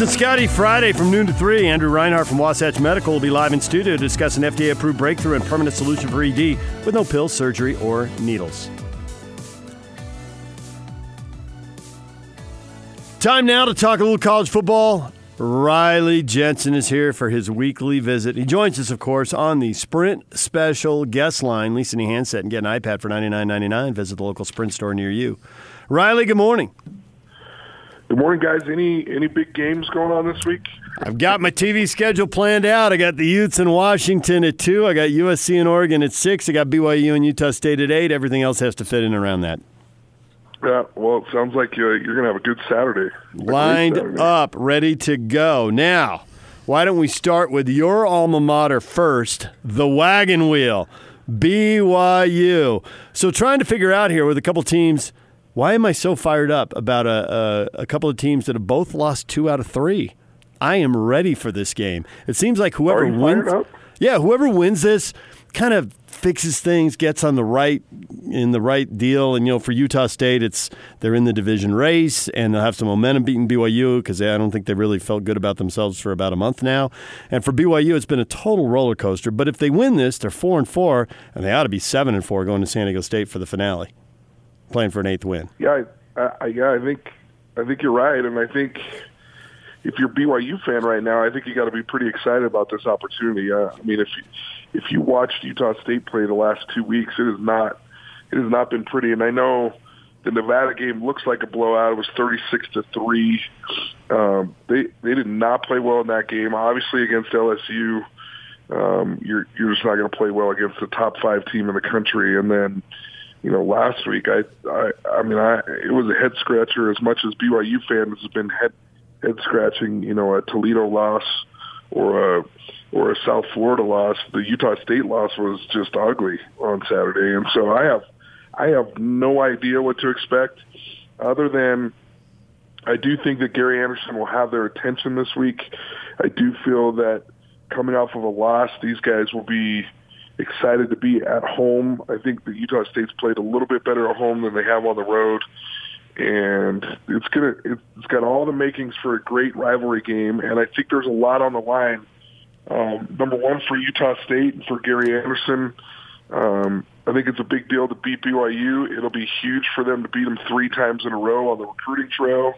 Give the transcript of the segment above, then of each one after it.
And Scotty Friday from noon to 3. Andrew Reinhardt from Wasatch Medical will be live in studio to discuss an FDA approved breakthrough and permanent solution for ED with no pills, surgery, or needles. Time now to talk a little college football. Riley Jensen is here for his weekly visit. He joins us, of course, on the Sprint Special guest line. Lease any handset and get an iPad for $99.99. Visit the local Sprint store near you. Riley, good morning. Good morning, guys. Any any big games going on this week? I've got my TV schedule planned out. I got the Utes in Washington at two. I got USC and Oregon at six. I got BYU and Utah State at eight. Everything else has to fit in around that. Yeah, well, it sounds like uh, you're going to have a good Saturday. Lined Saturday. up, ready to go. Now, why don't we start with your alma mater first, the wagon wheel, BYU. So, trying to figure out here with a couple teams, why am I so fired up about a, a, a couple of teams that have both lost two out of three? I am ready for this game. It seems like whoever wins, yeah, whoever wins this kind of fixes things, gets on the right in the right deal. And you know, for Utah State, it's they're in the division race and they'll have some momentum beating BYU because I don't think they really felt good about themselves for about a month now. And for BYU, it's been a total roller coaster. But if they win this, they're four and four, and they ought to be seven and four going to San Diego State for the finale, playing for an eighth win. Yeah, I, I, yeah, I think I think you're right, and I think if you're a BYU fan right now, I think you got to be pretty excited about this opportunity. Uh, I mean, if you, if you watched Utah State play the last two weeks, it has not it has not been pretty. And I know the Nevada game looks like a blowout. It was thirty six to three. Um, they they did not play well in that game. Obviously against LSU, um, you're you're just not going to play well against the top five team in the country. And then you know, last week I I I mean I it was a head scratcher as much as BYU fans have been head head scratching. You know, a Toledo loss or a or a South Florida loss. The Utah State loss was just ugly on Saturday, and so I have I have no idea what to expect, other than I do think that Gary Anderson will have their attention this week. I do feel that coming off of a loss, these guys will be excited to be at home. I think that Utah State's played a little bit better at home than they have on the road. And it's gonna it's got all the makings for a great rivalry game, and I think there's a lot on the line um, number one for Utah State and for Gary Anderson. Um, I think it's a big deal to beat BYU. It'll be huge for them to beat them three times in a row on the recruiting trail.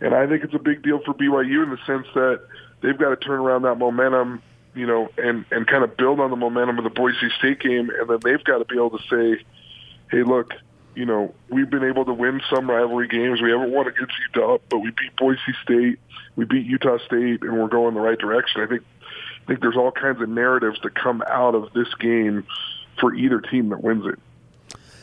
And I think it's a big deal for BYU in the sense that they've got to turn around that momentum, you know, and, and kind of build on the momentum of the Boise State game. And then they've got to be able to say, hey, look, you know, we've been able to win some rivalry games. We haven't won against Utah, but we beat Boise State, we beat Utah State, and we're going the right direction. I think I think there's all kinds of narratives to come out of this game for either team that wins it.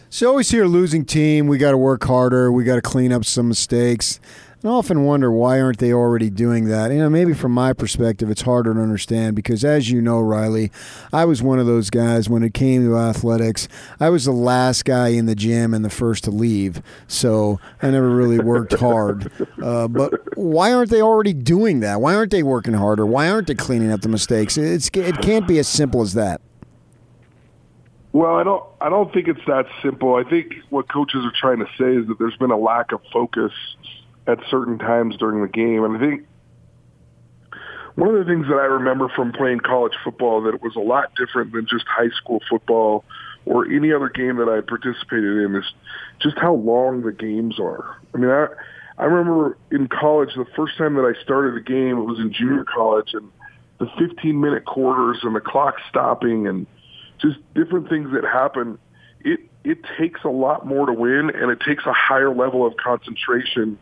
So always hear losing team, we got to work harder, we got to clean up some mistakes. I often wonder why aren't they already doing that? You know, maybe from my perspective, it's harder to understand because, as you know, Riley, I was one of those guys when it came to athletics. I was the last guy in the gym and the first to leave, so I never really worked hard. Uh, but why aren't they already doing that? Why aren't they working harder? Why aren't they cleaning up the mistakes? It's it can't be as simple as that. Well, I don't. I don't think it's that simple. I think what coaches are trying to say is that there's been a lack of focus at certain times during the game. And I think one of the things that I remember from playing college football that it was a lot different than just high school football or any other game that I participated in is just how long the games are. I mean, I I remember in college the first time that I started a game, it was in junior college, and the 15 minute quarters and the clock stopping and just different things that happen. It it takes a lot more to win, and it takes a higher level of concentration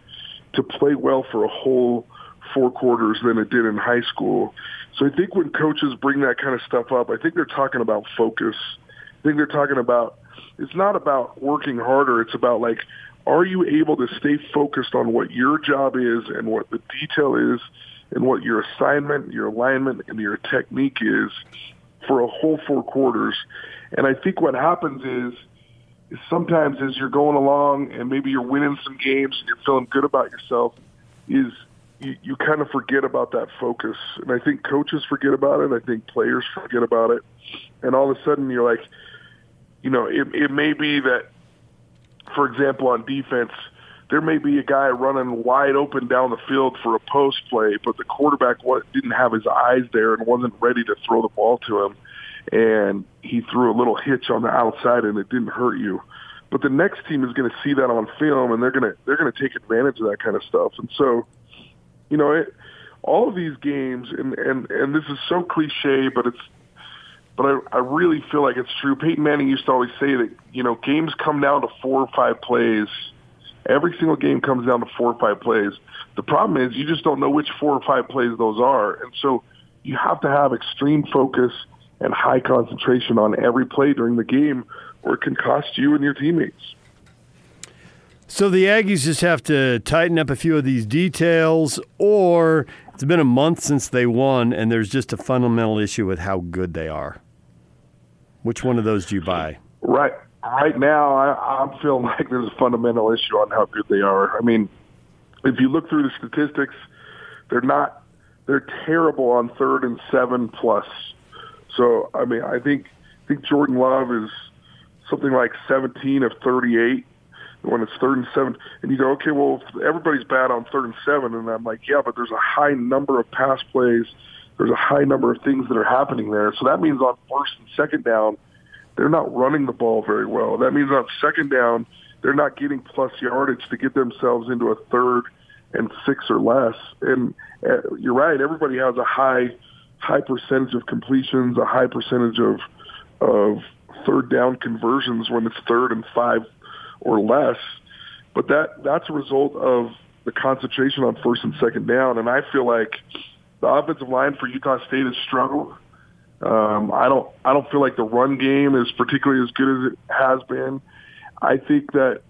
to play well for a whole four quarters than it did in high school. So I think when coaches bring that kind of stuff up, I think they're talking about focus. I think they're talking about it's not about working harder. It's about like, are you able to stay focused on what your job is and what the detail is and what your assignment, your alignment, and your technique is for a whole four quarters. And I think what happens is sometimes as you're going along and maybe you're winning some games and you're feeling good about yourself, is you, you kind of forget about that focus. And I think coaches forget about it. I think players forget about it. And all of a sudden you're like, you know, it, it may be that, for example, on defense, there may be a guy running wide open down the field for a post play, but the quarterback didn't have his eyes there and wasn't ready to throw the ball to him, and he threw a little hitch on the outside and it didn't hurt you. But the next team is going to see that on film and they're going to they're going to take advantage of that kind of stuff. And so, you know, it, all of these games, and and and this is so cliche, but it's but I, I really feel like it's true. Peyton Manning used to always say that you know games come down to four or five plays Every single game comes down to four or five plays. The problem is you just don't know which four or five plays those are. And so you have to have extreme focus and high concentration on every play during the game or it can cost you and your teammates. So the Aggies just have to tighten up a few of these details, or it's been a month since they won, and there's just a fundamental issue with how good they are. Which one of those do you buy? Right right now, I, I'm feeling like there's a fundamental issue on how good they are. I mean, if you look through the statistics, they're not they're terrible on third and seven plus. So I mean, I think I think Jordan Love is something like 17 of 38 when it's third and seven. And you go, okay, well, everybody's bad on third and seven, and I'm like, yeah, but there's a high number of pass plays. There's a high number of things that are happening there. So that means on first and second down they're not running the ball very well. That means on second down, they're not getting plus yardage to get themselves into a third and six or less. And uh, you're right. Everybody has a high, high percentage of completions, a high percentage of of third down conversions when it's third and five or less. But that that's a result of the concentration on first and second down. And I feel like the offensive line for Utah State has struggled. Um, I don't I don't feel like the run game is particularly as good as it has been. I think that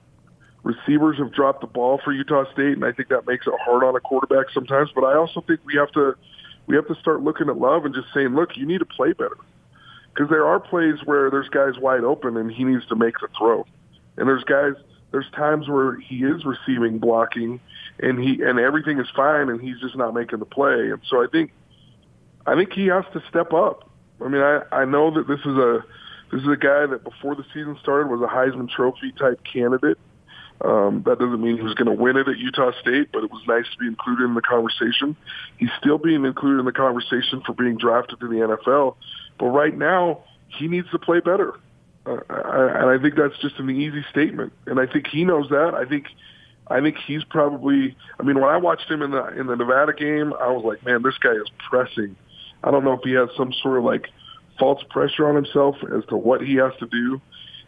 receivers have dropped the ball for Utah State, and I think that makes it hard on a quarterback sometimes. But I also think we have to we have to start looking at Love and just saying, look, you need to play better because there are plays where there's guys wide open and he needs to make the throw, and there's guys there's times where he is receiving blocking and he and everything is fine and he's just not making the play. And so I think I think he has to step up. I mean, I I know that this is a this is a guy that before the season started was a Heisman Trophy type candidate. Um, that doesn't mean he was going to win it at Utah State, but it was nice to be included in the conversation. He's still being included in the conversation for being drafted to the NFL, but right now he needs to play better. Uh, I, and I think that's just an easy statement, and I think he knows that. I think I think he's probably. I mean, when I watched him in the in the Nevada game, I was like, man, this guy is pressing I don't know if he has some sort of like false pressure on himself as to what he has to do.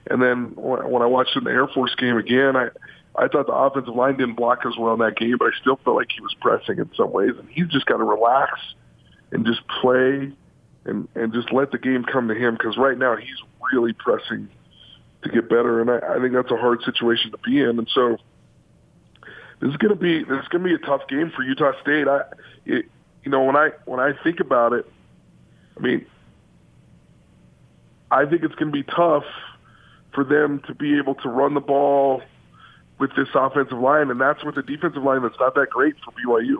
And then when I watched in the Air Force game again, I I thought the offensive line didn't block as well in that game, but I still felt like he was pressing in some ways. And he's just got to relax and just play and and just let the game come to him because right now he's really pressing to get better, and I, I think that's a hard situation to be in. And so this is going to be this is going to be a tough game for Utah State. I it, you know, when I when I think about it, I mean, I think it's going to be tough for them to be able to run the ball with this offensive line, and that's with a defensive line that's not that great for BYU.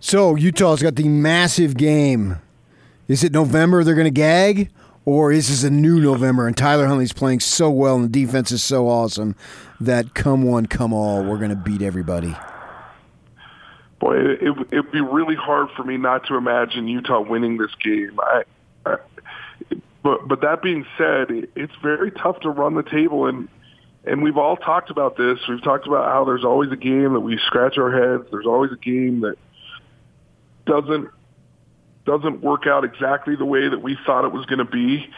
So Utah's got the massive game. Is it November they're going to gag? Or is this a new November and Tyler Huntley's playing so well and the defense is so awesome that come one, come all, we're going to beat everybody? boy, it, it it'd be really hard for me not to imagine Utah winning this game. I, I but but that being said, it's very tough to run the table and and we've all talked about this. We've talked about how there's always a game that we scratch our heads. There's always a game that doesn't doesn't work out exactly the way that we thought it was going to be,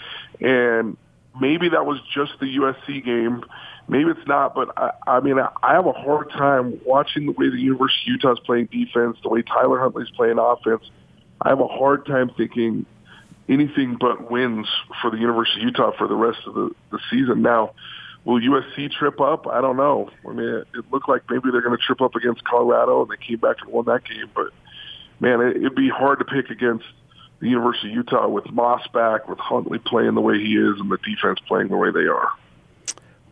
and maybe that was just the USC game maybe it's not, but I, I mean, I, I have a hard time watching the way the University of Utah is playing defense, the way Tyler Huntley's playing offense. I have a hard time thinking anything but wins for the University of Utah for the rest of the, the season. Now, will USC trip up? I don't know. I mean, it, it looked like maybe they're going to trip up against Colorado, and they came back and won that game. But man, it, it'd be hard to pick against the University of Utah with Moss back, with Huntley playing the way he is, and the defense playing the way they are.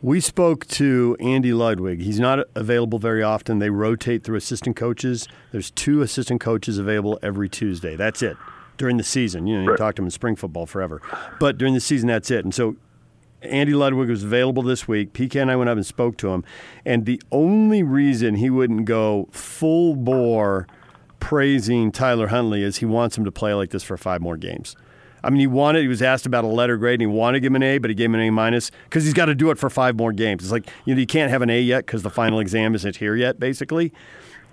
We spoke to Andy Ludwig. He's not available very often. They rotate through assistant coaches. There's two assistant coaches available every Tuesday. That's it during the season. You know, you right. talk to him in spring football forever, but during the season, that's it. And so Andy Ludwig was available this week. PK and I went up and spoke to him, and the only reason he wouldn't go full bore praising Tyler Huntley is he wants him to play like this for five more games. I mean, he wanted. He was asked about a letter grade, and he wanted to give him an A, but he gave him an A minus because he's got to do it for five more games. It's like you know you can't have an A yet because the final exam isn't here yet, basically.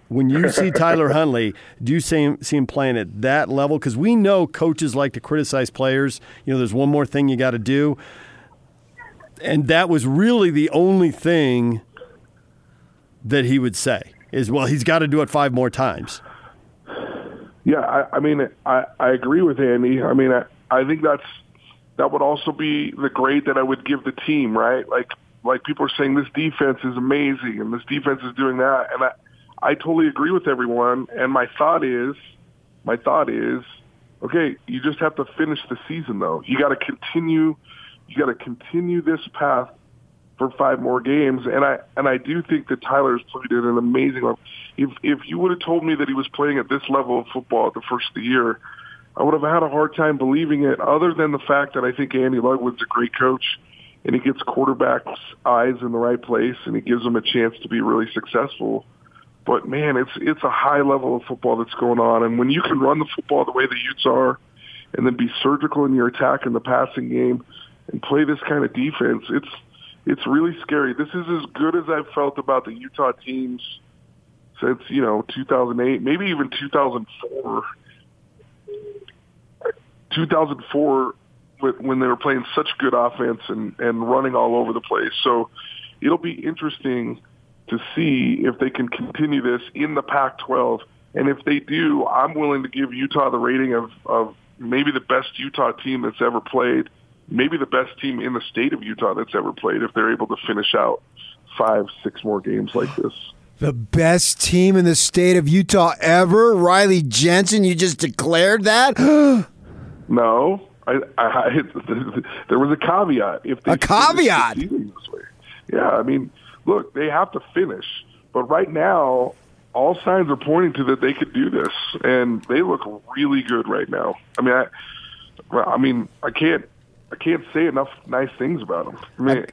When you see Tyler Huntley, do you see him, see him playing at that level? Because we know coaches like to criticize players. You know, there's one more thing you got to do, and that was really the only thing that he would say is, well, he's got to do it five more times. Yeah, I, I mean, I, I agree with Andy. I mean, I, I think that's that would also be the grade that I would give the team, right? Like, like people are saying, this defense is amazing, and this defense is doing that, and I, I totally agree with everyone. And my thought is, my thought is, okay, you just have to finish the season though. You got to continue, you got to continue this path for five more games. And I and I do think that Tyler's played an amazing level. If if you would have told me that he was playing at this level of football at the first of the year, I would have had a hard time believing it. Other than the fact that I think Andy Ludwig's a great coach, and he gets quarterbacks' eyes in the right place, and he gives them a chance to be really successful. But man, it's it's a high level of football that's going on, and when you can run the football the way the Utes are, and then be surgical in your attack in the passing game, and play this kind of defense, it's it's really scary. This is as good as I've felt about the Utah teams since you know 2008, maybe even 2004. 2004 when they were playing such good offense and and running all over the place. So it'll be interesting to see if they can continue this in the Pac-12. And if they do, I'm willing to give Utah the rating of of maybe the best Utah team that's ever played maybe the best team in the state of Utah that's ever played if they're able to finish out five, six more games like this. The best team in the state of Utah ever, Riley Jensen. You just declared that. no, I, I, there was a caveat. If they a caveat. Yeah, I mean, look, they have to finish, but right now, all signs are pointing to that they could do this, and they look really good right now. I mean, I, I mean, I can't I can't say enough nice things about them. I mean,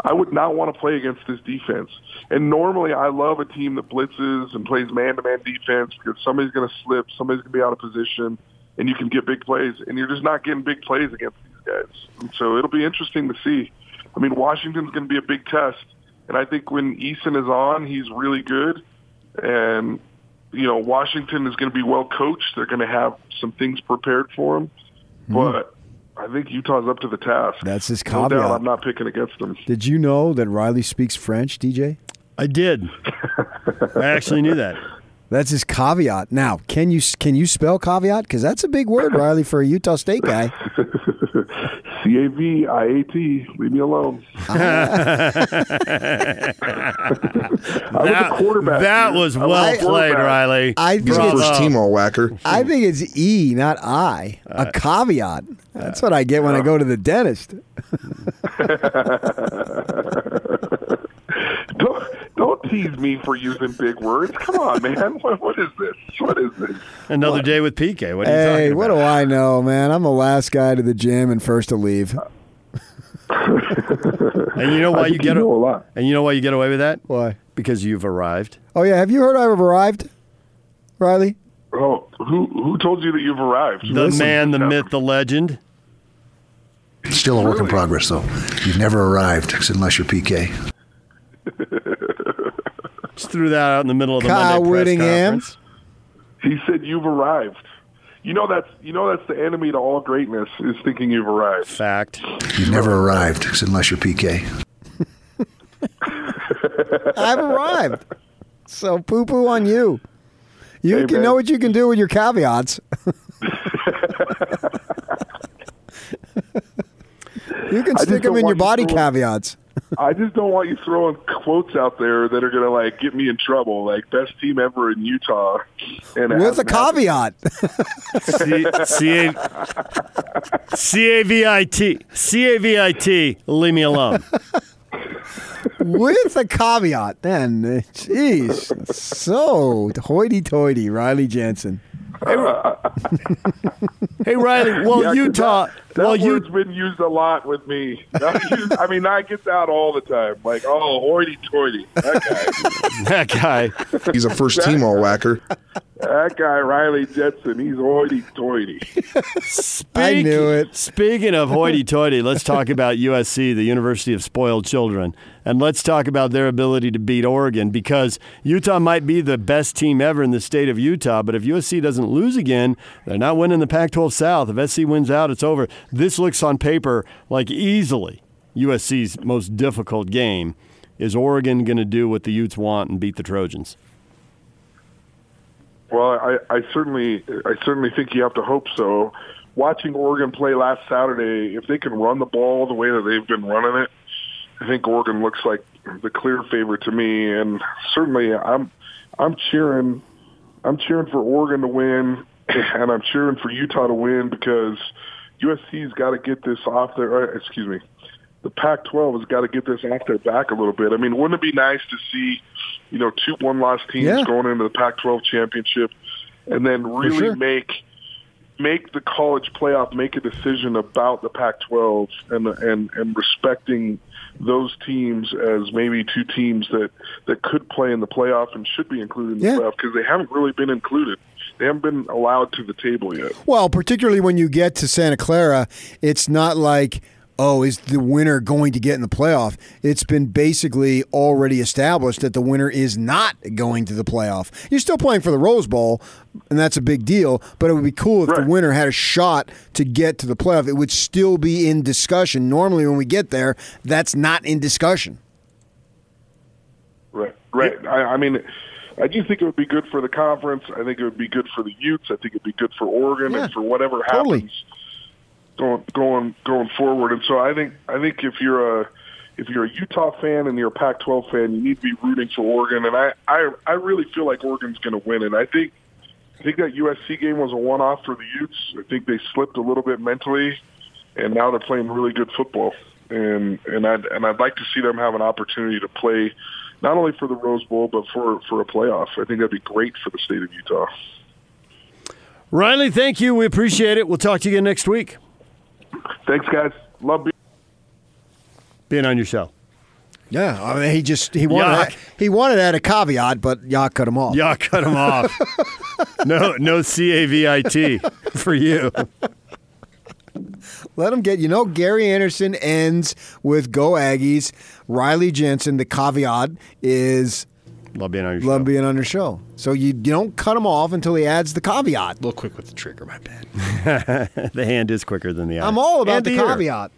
I would not want to play against this defense. And normally, I love a team that blitzes and plays man-to-man defense because somebody's going to slip, somebody's going to be out of position, and you can get big plays. And you're just not getting big plays against these guys. And so it'll be interesting to see. I mean, Washington's going to be a big test, and I think when Eason is on, he's really good. And you know, Washington is going to be well coached. They're going to have some things prepared for him, mm-hmm. but I think Utah's up to the task. That's his caveat. No doubt I'm not picking against them. Did you know that Riley speaks French, DJ? I did. I actually knew that. That's his caveat. Now, can you can you spell caveat? Because that's a big word, Riley, for a Utah State guy. C A V I A T. Leave me alone. Ah. that, was quarterback. that was well played, Riley. I think it's first team all whacker. I think it's E, not I. A uh, caveat. That's what I get when I go to the dentist. Don't don't tease me for using big words. Come on, man. What, what is this? What is this? Another what? day with PK. What are hey, talking what do I know, man? I'm the last guy to the gym and first to leave. and you know why you get you know a lot. And you know why you get away with that? Why? Because you've arrived. Oh yeah, have you heard I've arrived, Riley? Oh, who who told you that you've arrived? The Listen, man, the myth, the legend. Still a work in progress, though. You've never arrived, unless you're PK. Just threw that out in the middle of the Kyle Monday Whittingham. press conference. He said you've arrived. You know that's you know that's the enemy to all greatness is thinking you've arrived. Fact. You've never arrived, unless you're PK. I've arrived. So poo poo on you. You Hey, can man. know what you can do with your caveats. you can I stick them in your want you body caveats. I just don't want you throwing quotes out there that are going to like get me in trouble, like best team ever in Utah, and With a caveat. C- C- A- C-A-V-I-T. C-A-V-I-T. Leave me alone. With a caveat. Then, jeez. So hoity toity, Riley Jensen. Hey, Hey Riley, well Yeah, 'cause Utah, That, that well you word's been used a lot with me. I mean, I get that all the time. Like, oh, hoity-toity. That guy. that guy. He's a first team all whacker. that guy, Riley Jetson, he's hoity-toity. Speak- knew it. Speaking of hoity-toity, let's talk about USC, the University of Spoiled Children, and let's talk about their ability to beat Oregon because Utah might be the best team ever in the state of Utah, but if USC doesn't lose again, they're not winning the Pac-12 South. If SC wins out, it's over. This looks on paper like easily USC's most difficult game. Is Oregon going to do what the Utes want and beat the Trojans? Well, I, I certainly, I certainly think you have to hope so. Watching Oregon play last Saturday, if they can run the ball the way that they've been running it, I think Oregon looks like the clear favorite to me. And certainly, I'm, I'm cheering, I'm cheering for Oregon to win, and I'm cheering for Utah to win because USC's got to get this off their. Excuse me, the Pac-12 has got to get this off their back a little bit. I mean, wouldn't it be nice to see, you know, two one-loss teams Yeah. going into the Pac-12 championship, and then really sure. make make the college playoff make a decision about the Pac-12 and and and respecting those teams as maybe two teams that that could play in the playoff and should be included in the Yeah. playoff because they haven't really been included. They haven't been allowed to the table yet. Well, particularly when you get to Santa Clara, it's not like, oh, is the winner going to get in the playoff? It's been basically already established that the winner is not going to the playoff. You're still playing for the Rose Bowl, and that's a big deal, but it would be cool if Right. the winner had a shot to get to the playoff. It would still be in discussion. Normally, when we get there, that's not in discussion. Right, right. I, I mean, I do think it would be good for the conference. I think it would be good for the Utes. I think it'd be good for Oregon Yeah, and for whatever totally. happens going going going forward. And so I think I think if you're a if you're a Utah fan and you're a Pac-12 fan, you need to be rooting for Oregon. And I I, I really feel like Oregon's going to win. And I think I think that USC game was a one-off for the Utes. I think they slipped a little bit mentally, and now they're playing really good football. And and I'd and I'd like to see them have an opportunity to play not only for the Rose Bowl but for for a playoff. I think that'd be great for the state of Utah. Riley, thank you. We appreciate it. We'll talk to you again next week. Thanks, guys. Love being. Being on your show. Yeah, I mean, he just he wanted Yuck. he wanted to add a caveat, but Yacht cut him off. Yeah, cut him off. no, no C A V I T for you. Let him get. You know, Gary Anderson ends with "Go Aggies." Riley Jensen. The caveat is Love being on your love show. being on the show. So you, you don't cut him off until he adds the caveat. A little quick with the trigger, my bad. the hand is quicker than the eye. I'm all about And the ear. caveat.